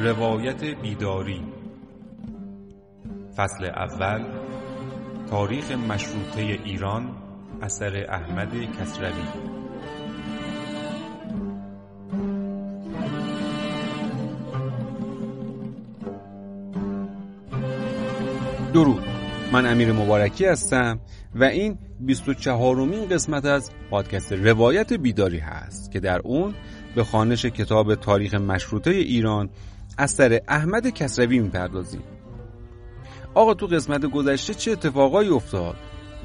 روایت بیداری. فصل اول تاریخ مشروطه ایران اثر احمد کسروی. درود. من امیر مبارکی هستم و این 24 مین قسمت از پادکست روایت بیداری هست که در اون به خانش کتاب تاریخ مشروطه ایران اثر احمد کسروی می‌پردازیم. آقا تو قسمت گذشته چه اتفاقایی افتاد؟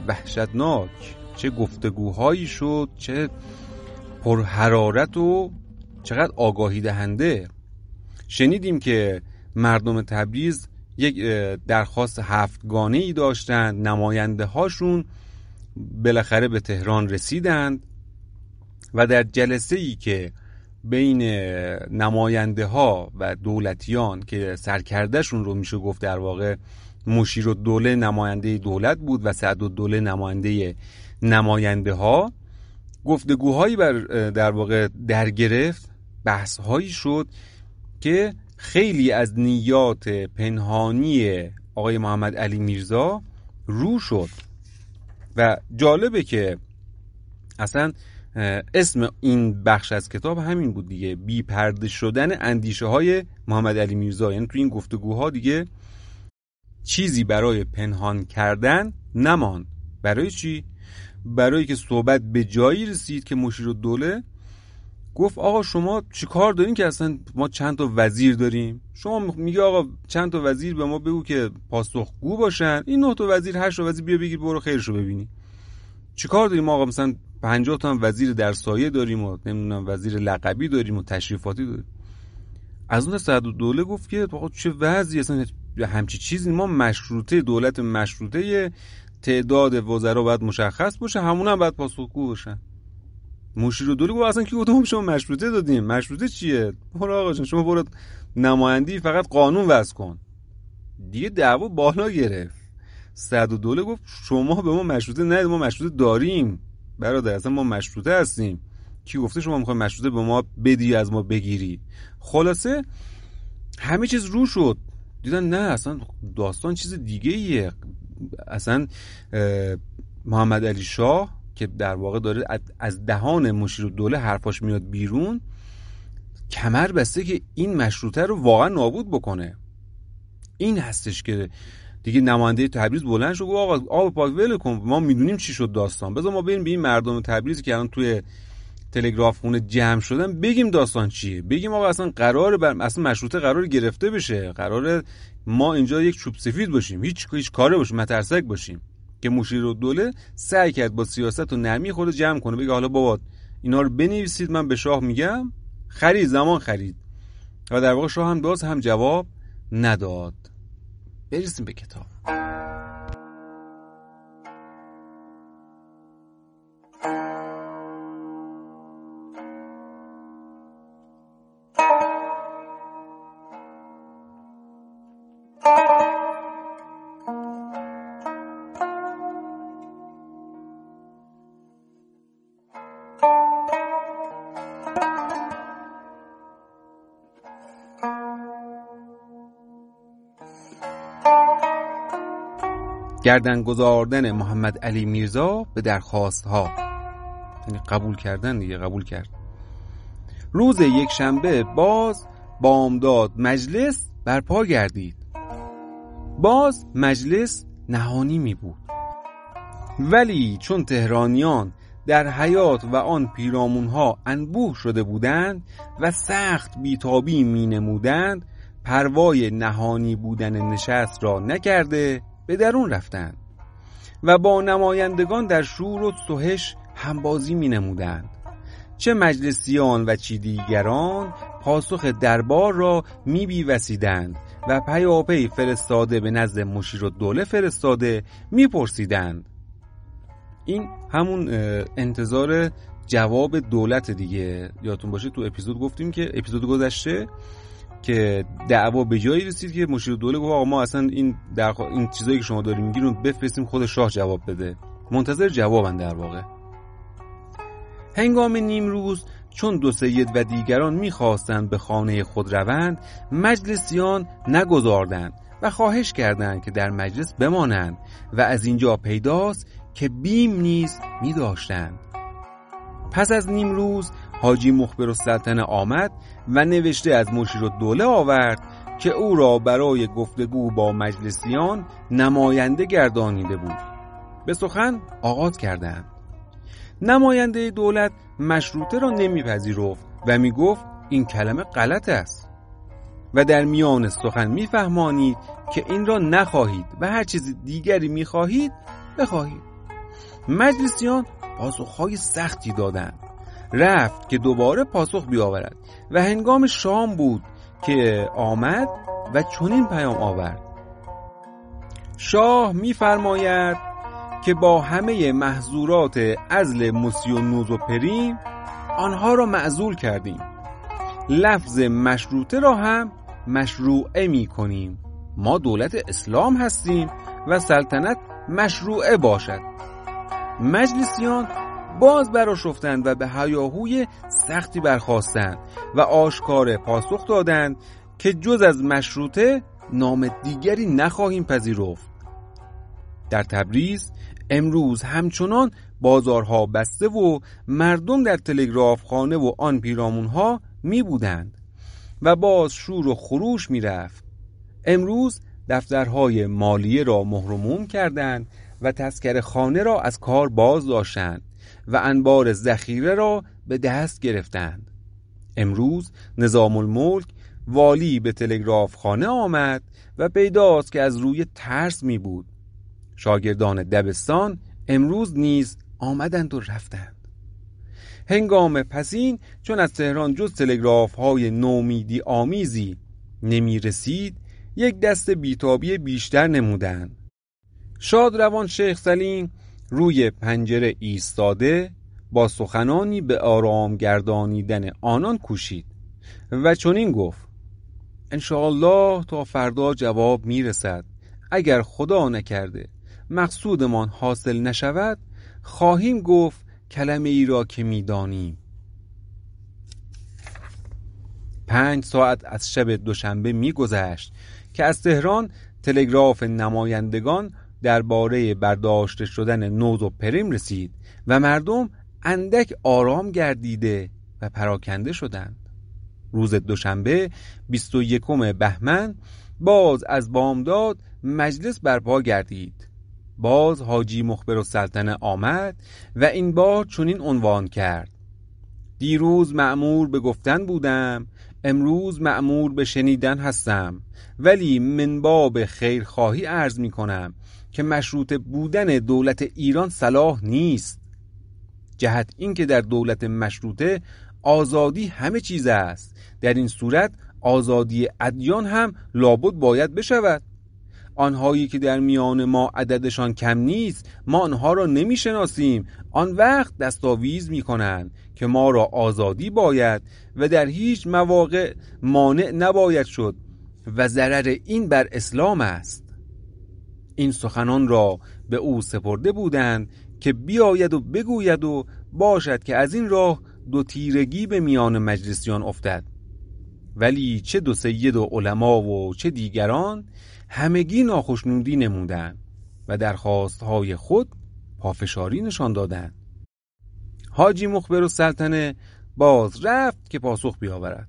وحشتناک چه گفتگوهایی شد چه پرحرارت و چقدر آگاهی دهنده. شنیدیم که مردم تبریز یک درخواست هفتگانه ای داشتند نماینده هاشون بالاخره به تهران رسیدند و در جلسه ای که بین نماینده ها و دولتیان که سرکردهشون رو میشه گفت در واقع مشیر و دوله نماینده دولت بود و سعد و دوله نماینده نماینده ها گفتگوهایی بر در واقع در گرفت بحث هایی شد که خیلی از نیات پنهانی آقای محمد علی میرزا رو شد. و جالبه که اصلا اسم این بخش از کتاب همین بود دیگه. بی پرده شدن اندیشه های محمد علی میرزا. یعنی تو این گفتگوها دیگه چیزی برای پنهان کردن نماند. برای چی؟ برای که صحبت به جایی رسید که مشیر دوله گفت آقا شما چی کار دارین که اصلا ما چند تا وزیر داریم؟ شما میگه آقا چند تا وزیر به ما بگو که پاسخگو باشن. این نه تا وزیر هشت تا وزیر بیا بگیر برو خیرشو ببینی. چیکار داریم آقا؟ مثلا 50 تا وزیر در سایه داریم و نمی‌دونم وزیر لقبی داریم و تشریفاتی داریم. از اون سعد دوله گفت که آقا چه وضعی؟ اصلا همچی چیزی. ما مشروطه دولت مشروطه تعداد وزرا باید مشخص باشه همون هم باید پاسخگو باشن. مشیر دوله گفت اصلا کی گفتم شما مشروطه دادیم مشروطه چیه؟ برو آقا شما برو نمایندی فقط قانون وضع کن. دیگه دعوا بالا گرفت. سعد دوله گفت شما به ما مشروطه ندید ما مشروطه داریم. برادر اصلا ما مشروطه هستیم. کی گفته شما می‌خوای مشروطه به ما بدی از ما بگیری؟ خلاصه همه چیز رو شد. دیدن نه اصلا داستان چیز دیگه ایه اصلا محمد علی شاه که در واقع داره از دهان مشیر دوله حرفاش میاد بیرون کمر بسته که این مشروطه رو واقعا نابود بکنه. این هستش که دیگه نماینده تبریز بلند شد آقا آب پاک ول کن ما می‌دونیم چی شد داستان. بذار ما بریم به این مردم تبریز که الان توی تلگراف خونه جمع شدن بگیم داستان چیه. بگیم آقا اصلا قرار بر... اصلا مشروطه قرار گرفته بشه. قرار ما اینجا یک چوب سفید باشیم هیچ هیچ کاره باشیم مترسک باشیم. که مشیر و دوله سعی کرد با سیاست و نرمی خود جمع کنه. بگه حالا بابا اینا رو بنویسید من به شاه میگم. خرید زمان خرید. و در واقع شاه هم باز هم جواب نداد. برسیم به کتاب. گردن گذاردن محمد علی میرزا به درخواست ها یعنی قبول کردن دیگه قبول کرد. روز یک شنبه باز بامداد مجلس برپا گردید. باز مجلس نهانی می بود. ولی چون تهرانیان در حیات و آن پیرامون ها انبوه شده بودند و سخت بیتابی می نمودند پروای نهانی بودن نشست را نکرده به درون رفتند و با نمایندگان در شور و سهش همبازی می نمودند. چه مجلسیان و چی دیگران پاسخ دربار را می بیوسیدند و پیاپی فرستاده به نزد مشیر و دوله فرستاده می پرسیدند. این همون انتظار جواب دولت دیگه. یادتون باشه تو اپیزود گفتیم که اپیزود گذشته که دعوا به جایی رسید که مشیر دوله گفت آقا ما اصلا این در این چیزایی که شما داریم میگین رو بفرستیم خود شاه جواب بده منتظر جوابن در واقع هنگام نیم روز چون دو سید و دیگران می‌خواستند به خانه خود روند مجلسیان نگذاردند و خواهش کردند که در مجلس بمانند و از اینجا پیداست که بیم نیز می داشتند. پس از نیم روز حاجی مخبر السلطنه آمد و نوشته از مشیر دوله آورد که او را برای گفتگو با مجلسیان نماینده گردانیده بود. به سخن آغاز کردند. نماینده دولت مشروطه را نمیپذیرفت و می‌گفت این کلمه غلط است. و در میان سخن میفهمانید که این را نخواهید و هر چیز دیگری می‌خواهید بخواهید. مجلسیان پاسخهای سختی دادند. رفت که دوباره پاسخ بیاورد و هنگام شام بود که آمد و چنین پیام آورد. شاه میفرماید که با همه محظورات ازل موسی و نوز و پریم آنها را معزول کردیم. لفظ مشروطه را هم مشروعه می کنیم ما دولت اسلام هستیم و سلطنت مشروعه باشد. مجلسیان باز براشفتند و به هیاهوی سختی برخواستند و آشکار پاسخ دادند که جز از مشروطه نام دیگری نخواهیم پذیرفت. در تبریز امروز همچنان بازارها بسته و مردم در تلگراف خانه و آن پیرامونها می بودند و باز شور و خروش می رفت. امروز دفترهای مالیه را مهرموم کردند و تسکر خانه را از کار باز داشتند. و انبار ذخیره را به دست گرفتند. امروز نظام الملک والی به تلگراف خانه آمد و پیداست که از روی ترس می بود. شاگردان دبستان امروز نیز آمدند و رفتند. هنگام پسین چون از تهران جز تلگراف های نومیدی آمیزی نمی رسید یک دست بیتابی بیشتر نمودند. شاد روان شیخ سلیم روی پنجره ایستاده با سخنانی به آرام گردانیدن آنان کوشید و چنین گفت انشاءالله تا فردا جواب می‌رسد. اگر خدا نکرده مقصودمان حاصل نشود خواهیم گفت کلمه ای را که می‌دانیم. پنج ساعت از شب دوشنبه میگذشت که از تهران تلگراف نمایندگان درباره برداشته شدن نوز و پریم رسید و مردم اندک آرام گردیده و پراکنده شدند. روز دوشنبه 21 بهمن باز از بامداد مجلس برپا گردید. باز حاجی مخبر و سلطنه آمد و این بار چنین عنوان کرد. دیروز معمور به گفتن بودم امروز معمور به شنیدن هستم ولی من باب خیرخواهی عرض می کنم که مشروط بودن دولت ایران صلاح نیست. جهت اینکه در دولت مشروطه آزادی همه چیز است. در این صورت آزادی ادیان هم لابد باید بشود. آنهایی که در میان ما عددشان کم نیست ما آنها را نمی‌شناسیم. آن وقت دستاویز می کنند که ما را آزادی باید و در هیچ مواقع مانع نباید شد و ضرر این بر اسلام است. این سخنان را به او سپرده بودند که بیاید و بگوید و باشد که از این راه دو تیرگی به میان مجلسیان افتد. ولی چه دو سید و علما و چه دیگران همگی ناخشنودی نمودند و درخواستهای خود پافشاری نشان دادند. حاجی مخبر و سلطنه باز رفت که پاسخ بیاورد.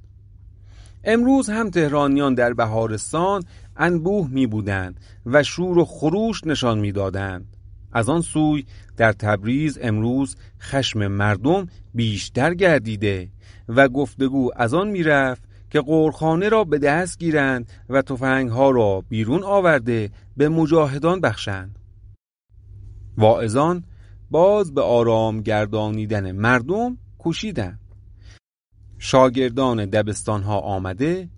امروز هم تهرانیان در بهارستان انبوه می بودند و شور و خروش نشان می دادند. از آن سوی در تبریز امروز خشم مردم بیشتر گردیده و گفتگو از آن می رفت که قورخانه را به دست گیرند و تفنگ ها را بیرون آورده به مجاهدان بخشند واعظان باز به آرام گردانیدن مردم کوشیدند شاگردان دبستان ها آمده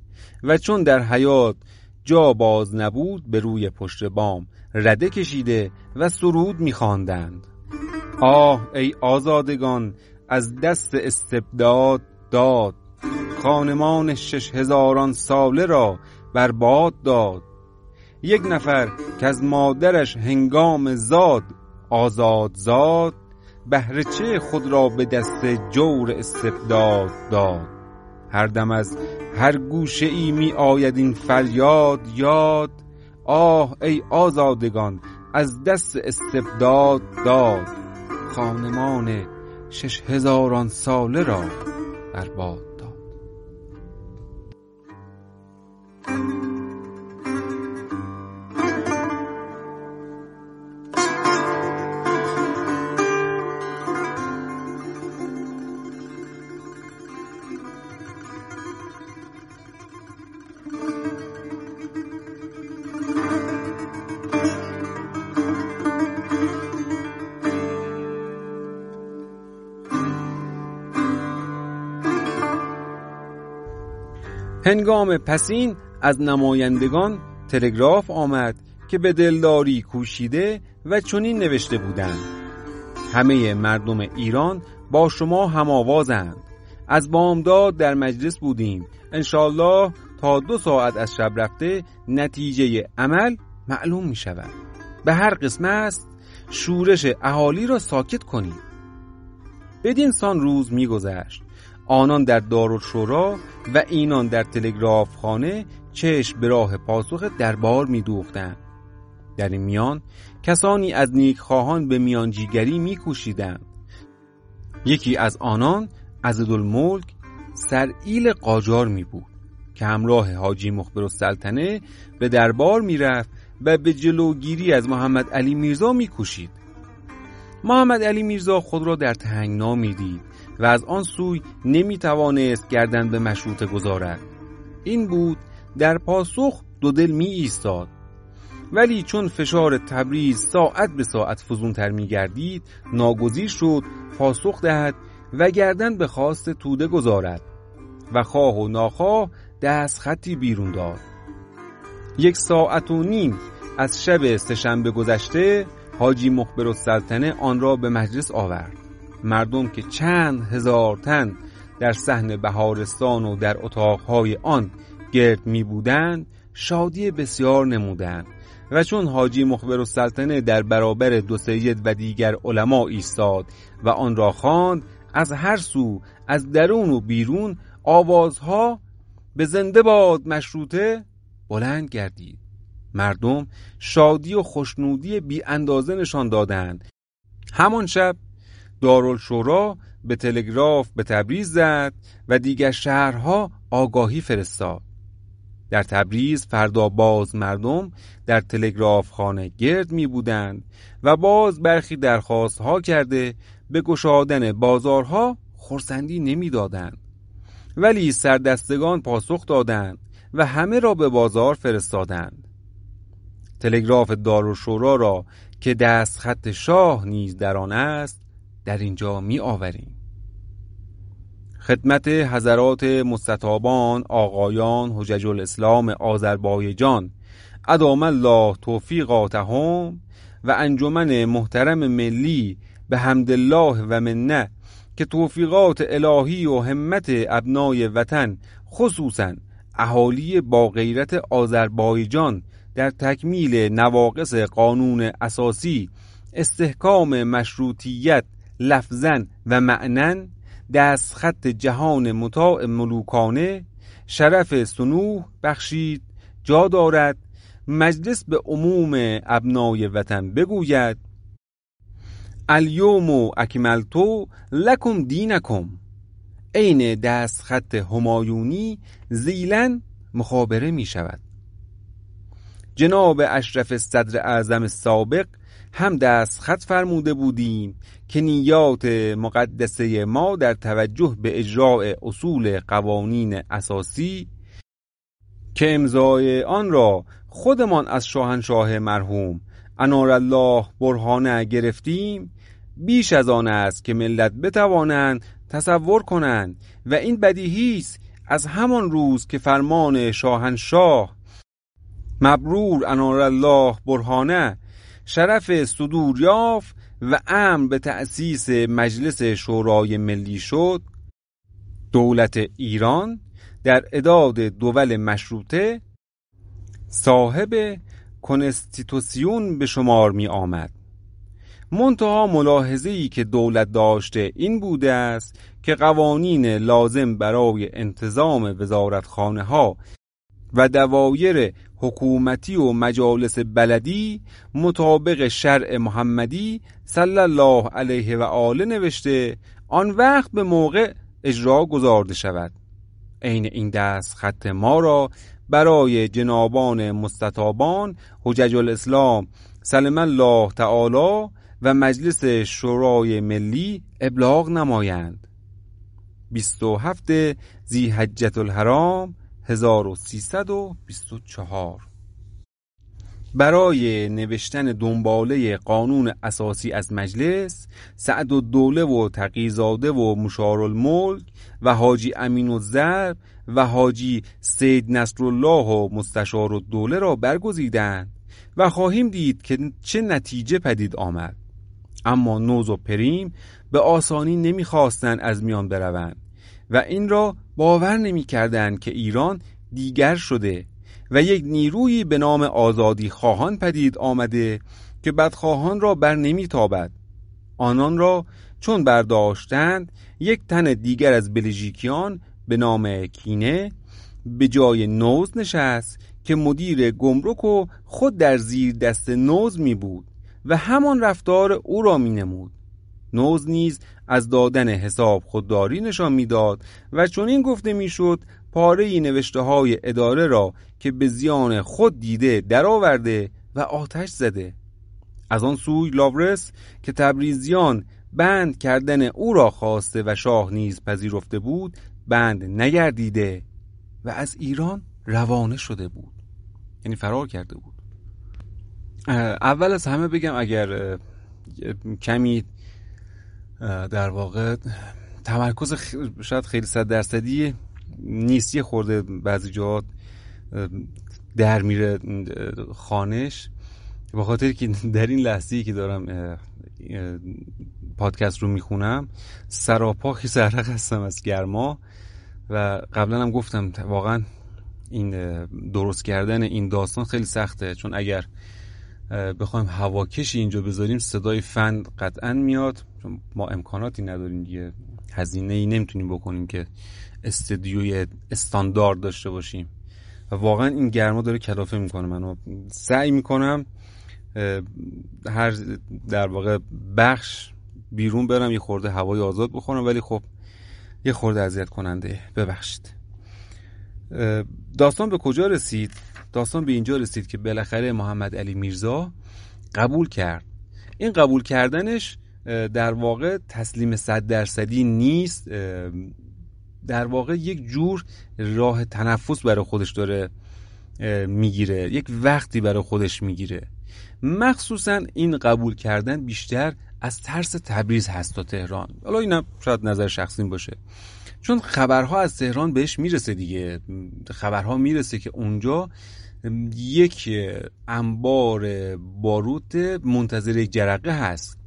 و چون در حیات جا باز نبود به روی پشت بام. رده کشیده و سرود میخواندند. آه ای آزادگان از دست استبداد داد. خانمان شش هزاران ساله را برباد داد. یک نفر که از مادرش هنگام زاد آزاد زاد بهر چه خود را به دست جور استبداد داد. هر دم از هر گوشه ای می آید این فریاد یاد. آه ای آزادگان از دست استبداد داد. خانمان شش هزاران ساله را برباد هنگام پسین از نمایندگان تلگراف آمد که به دلداری کوشیده و چنین نوشته بودند. همه مردم ایران با شما هم آوازند. از بامداد در مجلس بودیم. انشالله تا دو ساعت از شب رفته نتیجه عمل معلوم می شود به هر قسم است شورش اهالی را ساکت کنید. بدین سان روز میگذشت. آنان در دارالشورا و اینان در تلگراف خانه چشم به راه پاسخ دربار می دوختن. در این میان کسانی از نیکخواهان به میانجیگری میکوشیدند. یکی از آنان عزدالملک سرئیل قاجار می بود که همراه حاجی مخبر السلطنه به دربار می‌رفت و به جلوگیری از محمد علی میرزا میکوشید. محمد علی میرزا خود را در تهنگنا می‌دید. و از آن سوی نمی توانست گردن به مشروط گذارد. این بود در پاسخ دو دل می ایستاد. ولی چون فشار تبریز ساعت به ساعت فزونتر می گردید ناگزیر شد پاسخ دهد و گردن به خواست توده گذارد و خواه و ناخواه دست خطی بیرون داد. یک ساعت و نیم از شب سهشنبه گذشته حاجی مخبر السلطنه آن را به مجلس آورد. مردم که چند هزار تن در صحن بهارستان و در اتاقهای آن گرد می بودند شادی بسیار نمودند. و چون حاجی مخبر و سلطنه در برابر دو سید و دیگر علما ایستاد و آن را خواند از هر سو از درون و بیرون آوازها به زنده باد مشروطه بلند گردید. مردم شادی و خوشنودی بی اندازه نشان دادند. همان شب دارالشورا به تلگراف به تبریز زد و دیگر شهرها آگاهی فرستاد در تبریز فردا باز مردم در تلگراف خانه گرد می بودند و باز برخی درخواست ها کرده به گشادن بازارها خورسندی نمی دادند. ولی سردستگان پاسخ دادند و همه را به بازار فرستادند تلگراف دارالشورا را که دست خط شاه نیز در آن است در اینجا می آوریم خدمت حضرات مستطابان آقایان حجج الاسلام آذربایجان. ادام الله توفیقاتهم و انجمن محترم ملی به حمدالله و منه که توفیقات الهی و همت ابنای وطن خصوصا اهالی با غیرت آذربایجان در تکمیل نواقص قانون اساسی استحکام مشروطیت لفظن و معنن دست خط جهان مطاع ملوکانه شرف سنوح بخشید جا دارد مجلس به عموم ابنای وطن بگوید الیوم اکملتو لکم دینکم. عین دست خط همایونی زیلن مخابره می شود جناب اشرف صدر اعظم سابق هم دست خط فرموده بودیم که نیات مقدسه ما در توجه به اجراع اصول قوانین اساسی که امضای آن را خودمان از شاهنشاه مرحوم انار الله برهانه گرفتیم بیش از آن است که ملت بتوانند تصور کنند و این بدیهی است از همان روز که فرمان شاهنشاه مبرور انار الله برهانه شرف صدور یافت و امر به تأسیس مجلس شورای ملی شد. دولت ایران در اداد دول مشروطه صاحب کنستیتوسیون به شمار می آمد. منتها ملاحظه ای که دولت داشته این بوده است که قوانین لازم برای انتظام وزارتخانه ها و دوایر حکومتی و مجالس بلدی مطابق شرع محمدی صلی الله علیه و آله نوشته آن وقت به موقع اجرا گذارده شود. عین این دست خط ما را برای جنابان مستطابان حجج الاسلام سلم الله تعالی و مجلس شورای ملی ابلاغ نمایند. 27 زی حجت الحرام 1324 برای نوشتن دنباله قانون اساسی از مجلس سعد و دوله و تقیزاده و مشار الملک و حاجی امین و زر و حاجی سید نصرالله و مستشار الدوله را برگزیدند و خواهیم دید که چه نتیجه پدید آمد. اما نوز و پریم به آسانی نمی‌خواستند از میان بروند. و این را باور نمی‌کردند که ایران دیگر شده و یک نیرویی به نام آزادی خواهان پدید آمده که بدخواهان را بر نمیتابد. آنان را چون برداشتند یک تن دیگر از بلژیکیان به نام کینه به جای نوز نشست که مدیر گمرک و خود در زیر دست نوز می بود و همان رفتار او را می نمود نوز نیز از دادن حساب خودداری نشان می‌داد و چون این گفته می‌شد پاره نوشته های اداره را که به زیان خود دیده درآورده و آتش زده. از آن سوی لاورس که تبریزیان بند کردن او را خواسته و شاه نیز پذیرفته بود بند نگردیده و از ایران روانه شده بود. یعنی فرار کرده بود. اول از همه بگم اگر کمی در واقع تمرکز شاید خیلی صد درصدی نیستی خورده بعضی جاها در میره خانش. به خاطر که در این لحظه که دارم پادکست رو می‌خونم سراپا خیس هستم از گرما و قبلا هم گفتم واقعا این درست کردن این داستان خیلی سخته. چون اگر بخوایم هواکشی اینجا بذاریم صدای فن قطعا میاد. چون ما امکاناتی نداریم دیگه. هزینه ای نمی‌تونیم بکنیم که استدیوی استاندارد داشته باشیم. و واقعا این گرما داره کلافه می‌کنه. منو سعی می‌کنم هر در واقع بخش بیرون برم یه خورده هوای آزاد بخورم. ولی خب یه خورده اذیت کننده ببخشید داستان به کجا رسید؟ داستان به اینجا رسید که بالاخره محمد علی میرزا قبول کرد. این قبول کردنش در واقع تسلیم صد درصدی نیست. در واقع یک جور راه تنفس برای خودش داره می‌گیره یک وقتی برای خودش می‌گیره. مخصوصا این قبول کردن بیشتر از ترس تبریز هست تا تهران. حالا اینم شاید نظر شخصی باشه. چون خبرها از تهران بهش می‌رسه دیگه. خبرها می‌رسه که اونجا یک انبار باروت منتظر یک جرقه هست.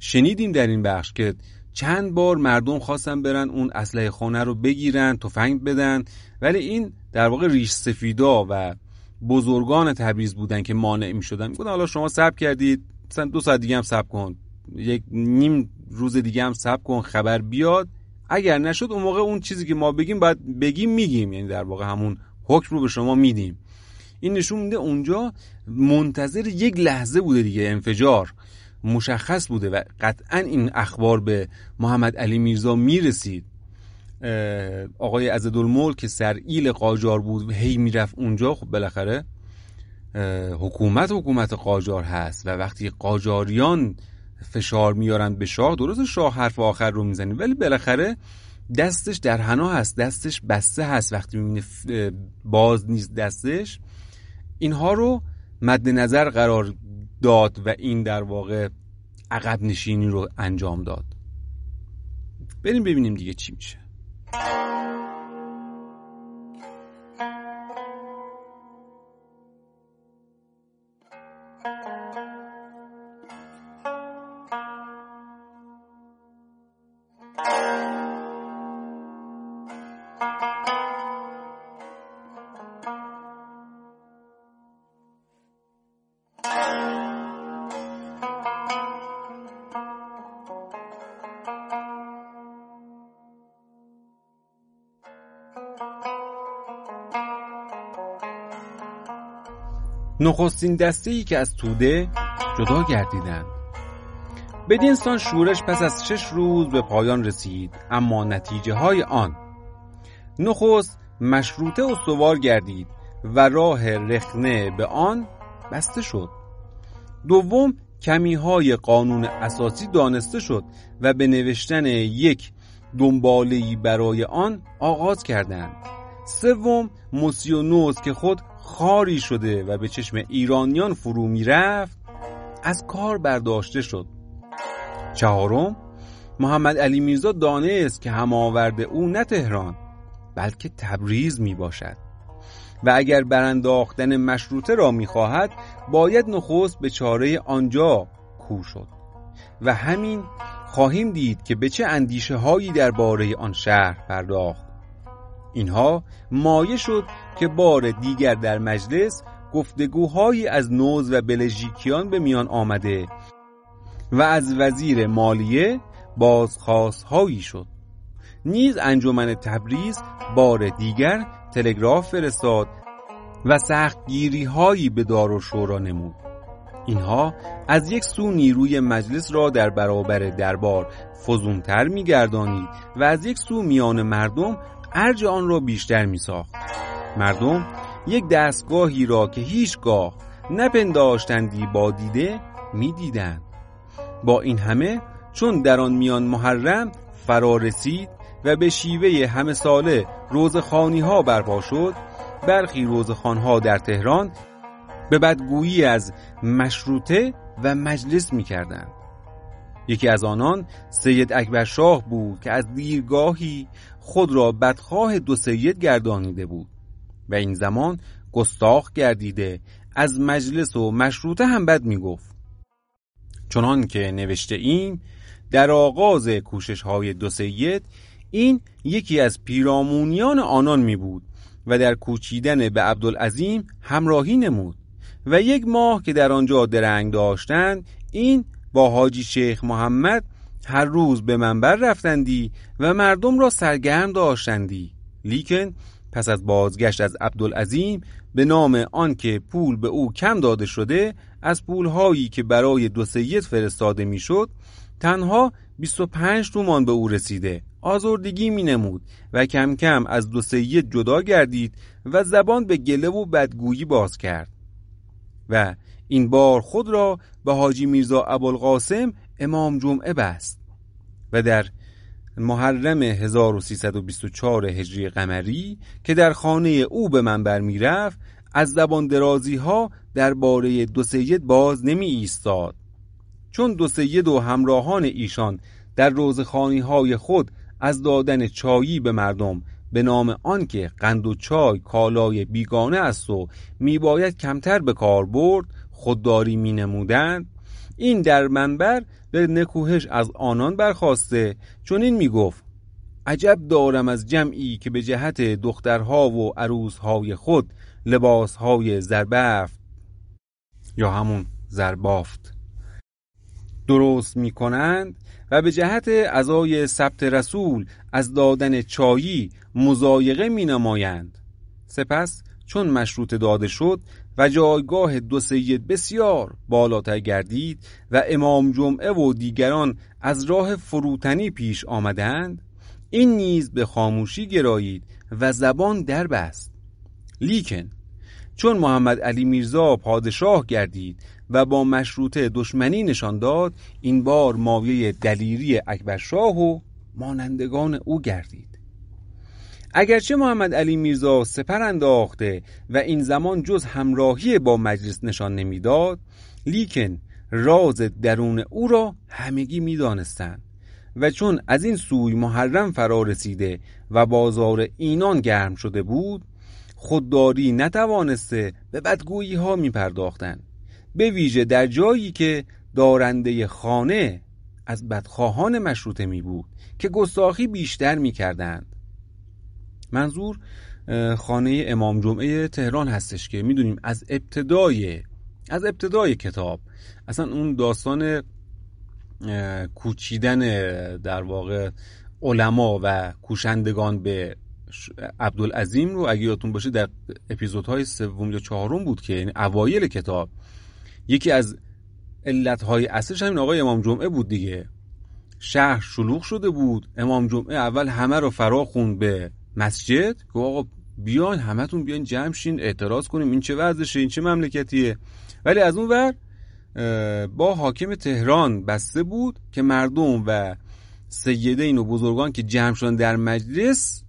شنیدیم در این بخش که چند بار مردم خواستن برن اون اسلحه خانه رو بگیرن تفنگ بدن ولی این در واقع ریش سفیدا و بزرگان تبریز بودن که مانع می شدن حالا شما سب کردید مثلا دو ساعت دیگه هم سب کن. یک نیم روز دیگه هم سب کن خبر بیاد. اگر نشد اون موقع اون چیزی که ما بگیم باید بگیم میگیم. یعنی در واقع همون حکم رو به شما میدیم. این نشون میده اونجا منتظر یک لحظه بوده دیگه انفجار. مشخص بوده و قطعا این اخبار به محمد علی میرزا می‌رسید. آقای عزدالملک که سرئیل قاجار بود و هی می‌رفت اونجا. خب بالاخره حکومت حکومت قاجار هست و وقتی قاجاریان فشار میارن به شاه درست شاه حرف آخر رو می‌زنی ولی بالاخره دستش در حنا هست دستش بسته هست. وقتی می‌بینه باز نیست دستش اینها رو مد نظر قرار داد و این در واقع عقب نشینی رو انجام داد. بریم ببینیم دیگه چی میشه. نخستین دسته ای که از توده جدا گردیدند بدین سان شورش پس از شش روز به پایان رسید اما نتیجه های آن. نخست مشروطه استوار گردید و راه رخنه به آن بسته شد. دوم کمی های قانون اساسی دانسته شد و به نوشتن یک دنبالهی برای آن آغاز کردند. سوم موسیونوس که خود خاری شده و به چشم ایرانیان فرو می رفت از کار برداشته شد. چهارم محمد علی میرزا دانست که هماورد او نه تهران بلکه تبریز می باشد و اگر برانداختن مشروطه را می‌خواهد باید نخست به چاره آنجا کو شد. و همین خواهیم دید که به چه اندیشه هایی درباره آن شهر پرداخت. اینها مایه شد که بار دیگر در مجلس گفتگوهایی از نوز و بلژیکیان به میان آمده و از وزیر مالیه بازخواست شد. نیز انجمن تبریز بار دیگر تلگراف فرستاد و سختگیری هایی به دار و شورا نمود. اینها از یک سو نیروی مجلس را در برابر دربار فزونتر میگردانید و از یک سو میان مردم ارج آن را بیشتر می ساخت مردم یک دستگاهی را که هیچگاه نپنداشتندی با دیده می دیدند. با این همه چون در آن میان محرم فرا رسید و به شیوه همه ساله روزخانی ها برپا شد برخی روزخان ها در تهران به بدگویی از مشروطه و مجلس می کردند. یکی از آنان سید اکبر شاه بود که از دیرگاهی خود را بدخواه دو سید گردانیده بود و این زمان گستاخ گردیده از مجلس و مشروطه هم بد می گفت چنان که نوشته ایم در آغاز کوشش های دو سید این یکی از پیرامونیان آنان می بود و در کوچیدن به عبدالعظیم همراهی نمود و یک ماه که در آنجا درنگ داشتند این با حاجی شیخ محمد هر روز به منبر رفتندی و مردم را سرگرم داشتندی. لیکن پس از بازگشت از عبدالعظیم به نام آنکه پول به او کم داده شده از پولهایی که برای دو سید فرستاده می‌شد تنها 25 تومان به او رسیده. آزردگی می نمود و کم کم از دو سید جدا گردید و زبان به گله و بدگویی باز کرد. و این بار خود را به حاجی میرزا ابوالقاسم امام جمعه بست و در محرم 1324 هجری قمری که در خانه او به منبر می‌رفت از زبان درازی ها درباره دو سید باز نمی ایستاد چون دو سید و همراهان ایشان در روزخانی های خود از دادن چایی به مردم به نام آنکه قند و چای کالای بیگانه است و میباید کمتر به کار برد خودداری می نمودند این در منبر به نکوهش از آنان برخواسته. چون این می گفت عجب دارم از جمعی که به جهت دخترها و عروسهای خود لباسهای زربفت. یا همون زربافت. درست می کنند و به جهت ازای ثبت رسول از دادن چایی مزایقه می نمایند سپس چون مشروط داده شد و جایگاه دو سید بسیار بالاتر گردید و امام جمعه و دیگران از راه فروتنی پیش آمدند این نیز به خاموشی گرایید و زبان دربست لیکن چون محمد علی میرزا پادشاه گردید و با مشروطه دشمنی نشان داد این بار ماویه دلیری اکبرشاه و مانندگان او گردید. اگرچه محمد علی میرزا سپر انداخته و این زمان جز همراهی با مجلس نشان نمی‌داد لیکن راز درون او را همگی می‌دانستند و چون از این سوی محرم فرا رسیده و بازار اینان گرم شده بود خودداری نتوانسته به بدگویی ها می پرداختن. به ویژه در جایی که دارنده خانه از بدخواهان مشروطه می بود که گستاخی بیشتر می کردند منظور خانه امام جمعه تهران هستش که می‌دونیم از ابتدای از ابتدای کتاب اصلا اون داستان کوچیدن در واقع علما و کوشندگان به عبدالعظیم رو اگه یادتون باشه در اپیزودهای سوم یا چهارم بود که یعنی اوایل کتاب یکی از علتهای اصلش همین آقای امام جمعه بود دیگه. شهر شلوغ شده بود. امام جمعه اول همه رو فرا خوند به مسجد؟ که آقا بیاین همتون بیاین جمع شین اعتراض کنیم این چه وضعشه این چه مملکتیه؟ ولی از اون ور با حاکم تهران بسته بود که مردم و سیده این و بزرگان که جمع شدن در مجلس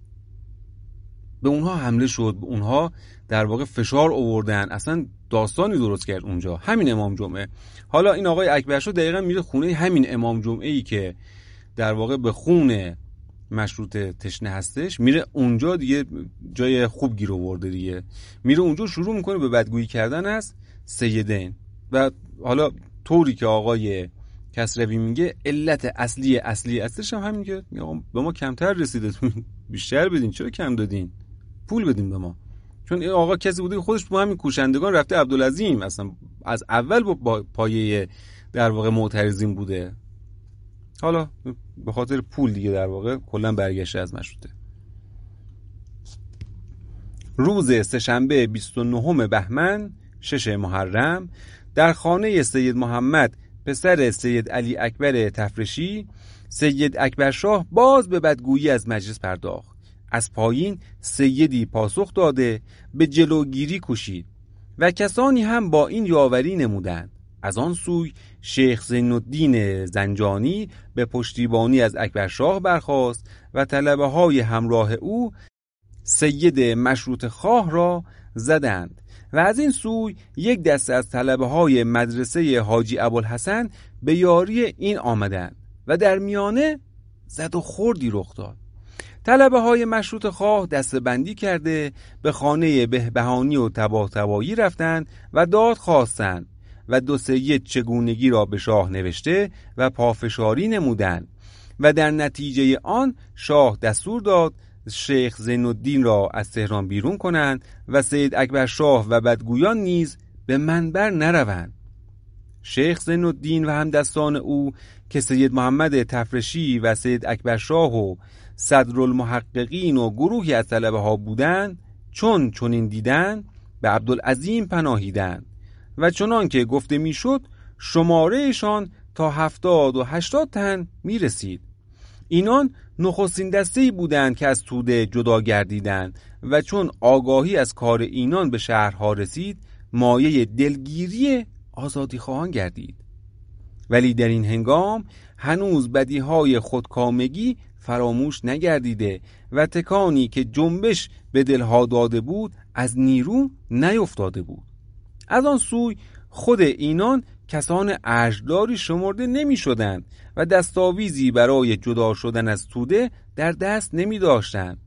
به اونها حمله شد به اونها در واقع فشار آوردن. اصلا داستانی درست کرد اونجا. همین امام جمعه. حالا این آقای اکبرشاه دقیقا میره خونه همین امام جمعه ای که در واقع به خونه مشروط تشنه هستش میره اونجا دیگه جای خوب گیر آورده دیگه. میره اونجا شروع می‌کنه به بدگویی کردن از سیدین. و حالا طوری که آقای کسروی میگه علت اصلی اصلی اصلش هم همین که به ما کمتر رسیده بیشتر بدین. چرا کم دادین؟ پول بدین به ما. چون آقا کسی بوده که خودش با همین کوشندگان رفته عبدالعظیم اصلا از اول با پایه در واقع معترضین بوده. حالا به خاطر پول دیگه در واقع کلا برگشته از مشروطه. روز سهشنبه 29 بهمن شش محرم در خانه سید محمد پسر سید علی اکبر تفرشی سید اکبر شاه باز به بدگویی از مجلس پرداخت. از پایین سیدی پاسخ داده به جلوگیری کوشید و کسانی هم با این یاوری نمودند. از آن سوی شیخ زین الدین زنجانی به پشتیبانی از اکبر شاه برخاست و طلبه های همراه او سید مشروط خواه را زدند و از این سوی یک دسته از طلبه های مدرسه حاجی ابوالحسن به یاری این آمدند و در میانه زد و خوردی رخ داد. طلبه های مشروط خواه دسته بندی کرده به خانه بهبهانی و تباه تبایی رفتند و داد خواستند. و دو سید چگونگی را به شاه نوشته و پافشاری نمودند و در نتیجه آن شاه دستور داد شیخ زین الدین را از تهران بیرون کنند و سید اکبر شاه و بدگویان نیز به منبر نروند. شیخ زین الدین و همدستان او که سید محمد تفرشی و سید اکبر شاه و صدر المحققین و گروهی از طلبه ها بودند چون چنین دیدن به عبدالعظیم پناهیدند. و چنان که گفته می‌شد شمارهشان تا هفتاد و هشتاد تن می رسید اینان نخستین دسته بودند که از توده جدا گردیدند و چون آگاهی از کار اینان به شهرها رسید مایه دلگیری آزادی خواهان گردید. ولی در این هنگام هنوز بدیهای خودکامگی فراموش نگردیده و تکانی که جنبش به دلها داده بود از نیرو نیفتاده بود. از آن سوی خود اینان کسان ارجداری شمرده نمی شدند و دستاویزی برای جدا شدن از توده در دست نمی داشتند.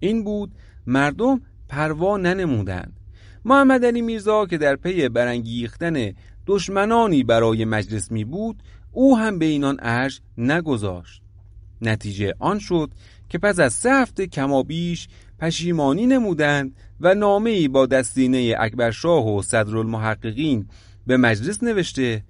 این بود مردم پروا ننمودند محمد علی میرزا که در پی برانگیختن دشمنانی برای مجلس می بود او هم به اینان ارج نگذاشت نتیجه آن شد که پس از سه هفته کمابیش پشیمانی نمودند و نامه ای با دستینه اکبرشاه و صدرالمحققین به مجلس نوشته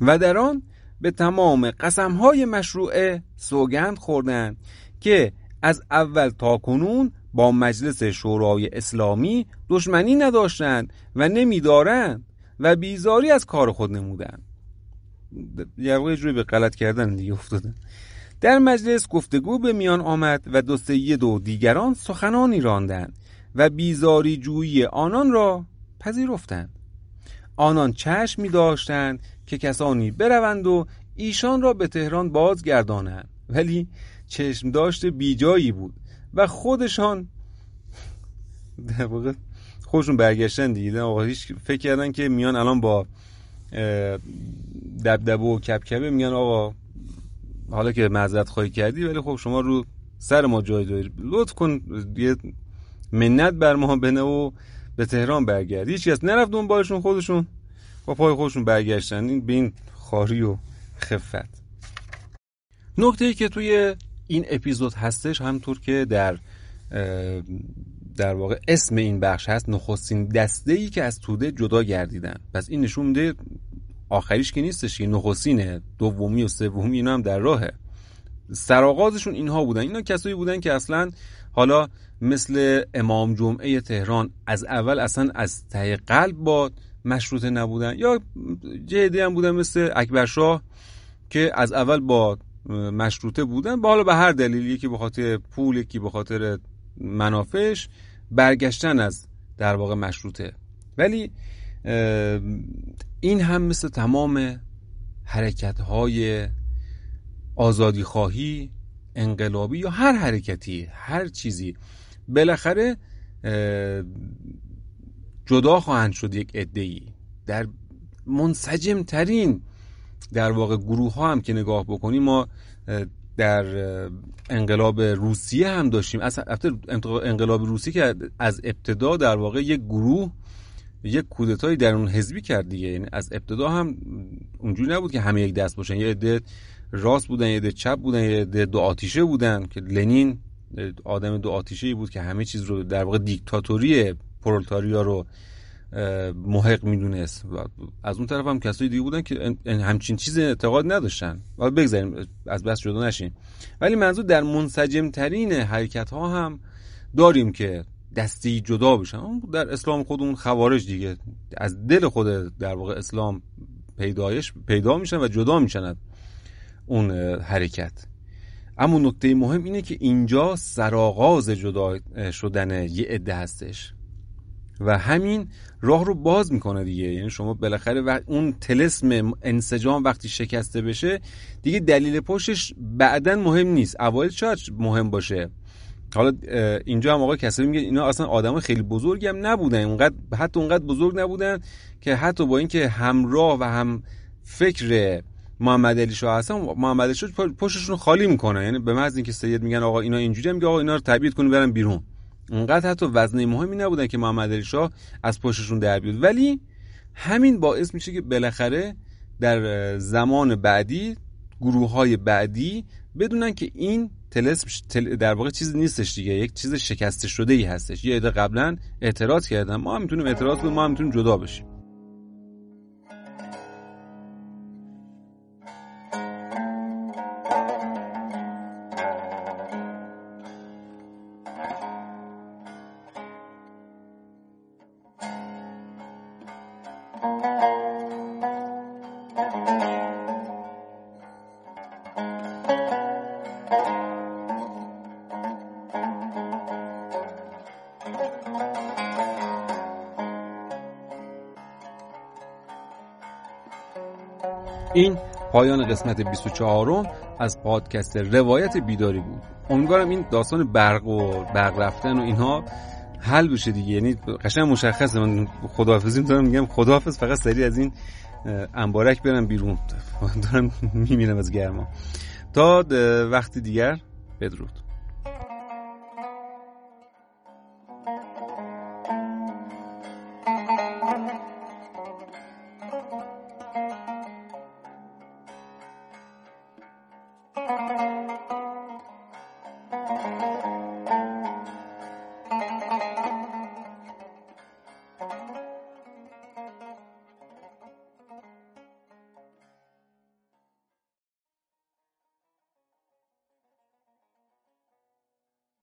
و در آن به تمام قسمهای مشروعه سوگند خوردند که از اول تا کنون با مجلس شورای اسلامی دشمنی نداشتند و نمیدارند و بیزاری از کار خود نمودند. یه جوری به غلط کردن دیگه افتادن در مجلس گفتگو به میان آمد و دو سید و دیگران سخنانی راندند و بیزاری جویی آنان را پذیرفتند. آنان چشم می داشتند که کسانی بروند و ایشان را به تهران بازگردانند. ولی چشم داشت بیجایی بود و خودشان در واقع خودشون برگشتن دیگه. آقا هیچ فکر کردن که میان الان با دبدبه و کبکبه میان آقا حالا که معذرت خواهی کردی ولی خب شما رو سر ما جای داری لطف کن یه منت بر ما بنه و به تهران برگرد. هیچ کس نرفت دنبالشون خودشون با پای خودشون برگشتن. این به این خاری و خفت. نکته ای که توی این اپیزود هستش همطور که در در واقع اسم این بخش هست نخستین دسته ای که از توده جدا گردیدن. پس این نشون میده آخریش که نیستش که نخستینه دومی و سومی اینا هم در راهه. سرآغازشون اینها بودن. اینا کسایی بودن که اصلا حالا مثل امام جمعه تهران از اول اصلا از ته قلب با مشروطه نبودن. یا جهدی هم بودن مثل اکبرشاه که از اول با مشروطه بودن. با حالا به هر دلیلی که به خاطر پول یکی به خاطر منافعش برگشتن از در واقع مشروطه. ولی این هم مثل تمام حرکت های آزادی خواهی انقلابی یا هر حرکتی هر چیزی. بالاخره جدا خواهند شد یک ای در منسجم ترین در واقع گروه ها هم که نگاه بکنیم ما در انقلاب روسیه هم داشتیم. از انقلاب روسیه که از ابتدا در واقع یک گروه یک کودتای در اون حزبی کرد دیگه. یعنی از ابتدا هم اونجوری نبود که همه یک دست باشن. یه عده راست بودن یه عده چپ بودن یه عده دو آتیشه بودن که لنین آدم دو آتیشه بود که همه چیز رو در واقع دیکتاتوری پرولتاریا رو محق می‌دونست. از اون طرف هم کسایی دیگه بودن که همچین چیز اعتقاد نداشتن. و بگذاریم از بس جدا نشیم ولی منظور در منسجم ترین حرکت ها هم داریم که دستی جدا بشن. در اسلام خودمون خوارج دیگه. از دل خود در واقع اسلام پیدایش پیدا میشن و جدا میشن اون حرکت. اما نکته مهم اینه که اینجا سرآغاز جدا شدن یه عده هستش. و همین راه رو باز می‌کنه دیگه. یعنی شما بالاخره و اون تلسم انسجام وقتی شکسته بشه دیگه دلیل پشتش بعدا مهم نیست. اول شاید مهم باشه؟ حالا اینجا هم آقای کسری میگه اینا اصلا آدم خیلی بزرگی هم نبودن. اونقدر حتی اونقدر بزرگ نبودن که حتی با اینکه همراه و هم فکر محمد علی شاه هستن محمد علی شاه پشتشون خالی می‌کنه یعنی به محض اینکه سید میگن آقا اینا اینجوری میگه آقا اینا رو تبعید کنیم برن بیرون. اونقدر حتی وزنه مهمی نبودن که محمد علی شاه از پشتشون در بیاد. ولی همین باعث میشه که بالاخره در زمان بعدی گروه های بعدی بدونن که این تلسم در واقع چیز نیستش دیگه. یک چیز شکسته شده ای هستش. یه عده قبلا اعتراض کردن. ما هم می‌تونیم اعتراض کنیم ما هم می‌تونیم جدا بشیم. این پایان قسمت 24 از پادکست روایت بیداری بود. امیدوارم این داستان برق و برق رفتن و اینها حل بشه دیگه. یعنی قشنگ مشخصه. من خداحافظی می‌تونم میگم خداحافظ. فقط سری از این انبارک برم بیرون. دارم میمیرم از گرما. تا وقتی دیگر. بدرود.